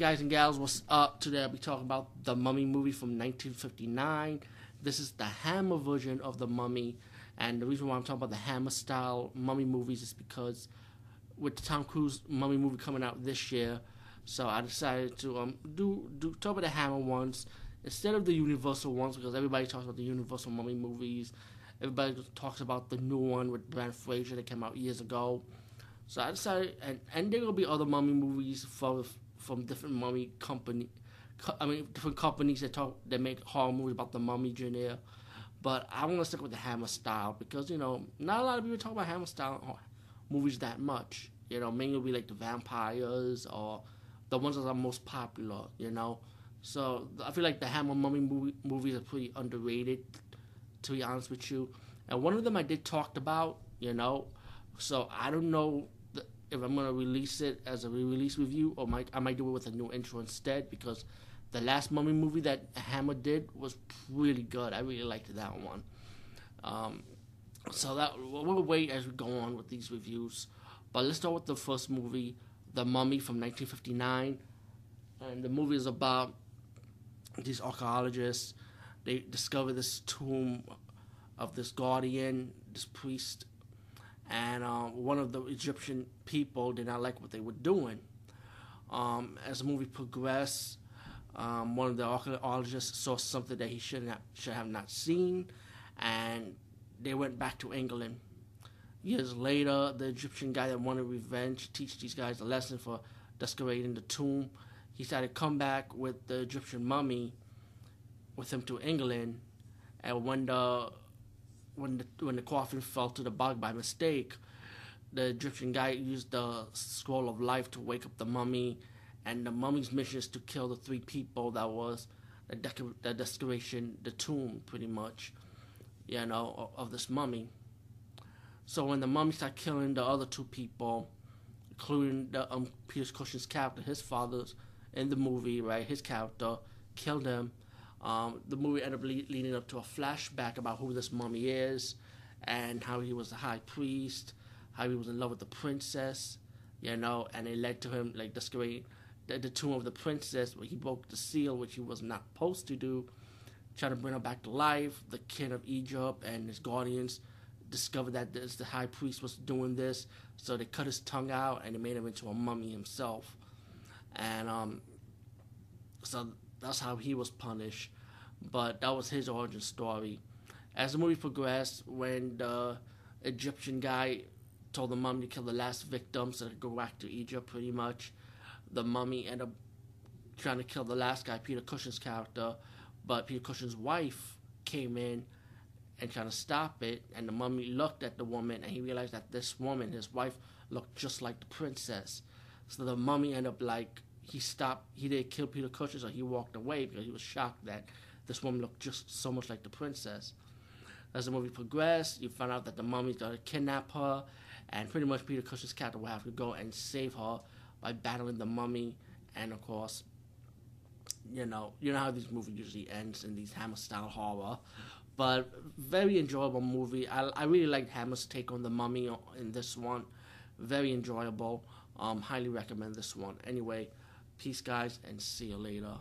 Guys and gals, what's up? Today I'll be talking about the Mummy movie from 1959. This is the Hammer version of the Mummy, and the reason why I'm talking about the Hammer style Mummy movies is because with the Tom Cruise Mummy movie coming out this year, so I decided to um do do talk about the Hammer ones instead of the Universal ones because everybody talks about the Universal Mummy movies. Everybody talks about the new one with Brad Fraser that came out years ago. So I decided, and, and there will be other mummy movies from from different mummy company. Co- I mean, different companies that talk that make horror movies about the mummy genre. But I want to stick with the Hammer style because you know not a lot of people talk about Hammer style movies that much. You know, mainly be like the vampires or the ones that are most popular. You know, so I feel like the Hammer mummy movie, movies are pretty underrated. To be honest with you, and one of them I did talked about. You know, so I don't know if I'm gonna release it as a re-release review, or might I might do it with a new intro instead because the last Mummy movie that Hammer did was really good. I really liked that one. Um, so that we'll wait as we go on with these reviews. But let's start with the first movie, The Mummy from 1959, and the movie is about these archaeologists. They discover this tomb of this guardian, this priest and uh, one of the Egyptian people did not like what they were doing. Um, as the movie progressed, um, one of the archaeologists saw something that he should not should have not seen, and they went back to England. Years later, the Egyptian guy that wanted revenge teach these guys a lesson for desecrating the tomb. He decided to come back with the Egyptian mummy with him to England, and when the when the when the coffin fell to the bog by mistake, the Egyptian guy used the scroll of life to wake up the mummy, and the mummy's mission is to kill the three people that was the, decor- the desecration, the tomb, pretty much, you know, of, of this mummy. So when the mummy started killing the other two people, including the um, Peter Cushing's character, his father's in the movie, right? His character killed him um, the movie ended up le- leading up to a flashback about who this mummy is and how he was the high priest, how he was in love with the princess, you know, and it led to him like discovering the, the tomb of the princess where he broke the seal, which he was not supposed to do, trying to bring her back to life. The king of Egypt and his guardians discovered that this, the high priest was doing this, so they cut his tongue out and they made him into a mummy himself. And um, so that's how he was punished. But that was his origin story. As the movie progressed, when the Egyptian guy told the mummy to kill the last victim so they go back to Egypt, pretty much, the mummy ended up trying to kill the last guy, Peter Cushing's character. But Peter Cushing's wife came in and trying to stop it. And the mummy looked at the woman and he realized that this woman, his wife, looked just like the princess. So the mummy ended up like he stopped. He didn't kill Peter Cushing, so he walked away because he was shocked that this woman looked just so much like the princess. As the movie progressed, you find out that the mummy's to kidnap her, and pretty much Peter Cushing's character will have to go and save her by battling the mummy, and of course, you know, you know how these movies usually ends in these Hammer style horror, but very enjoyable movie. I, I really liked Hammer's take on the mummy in this one, very enjoyable. Um, highly recommend this one. Anyway, Peace, guys, and see you later.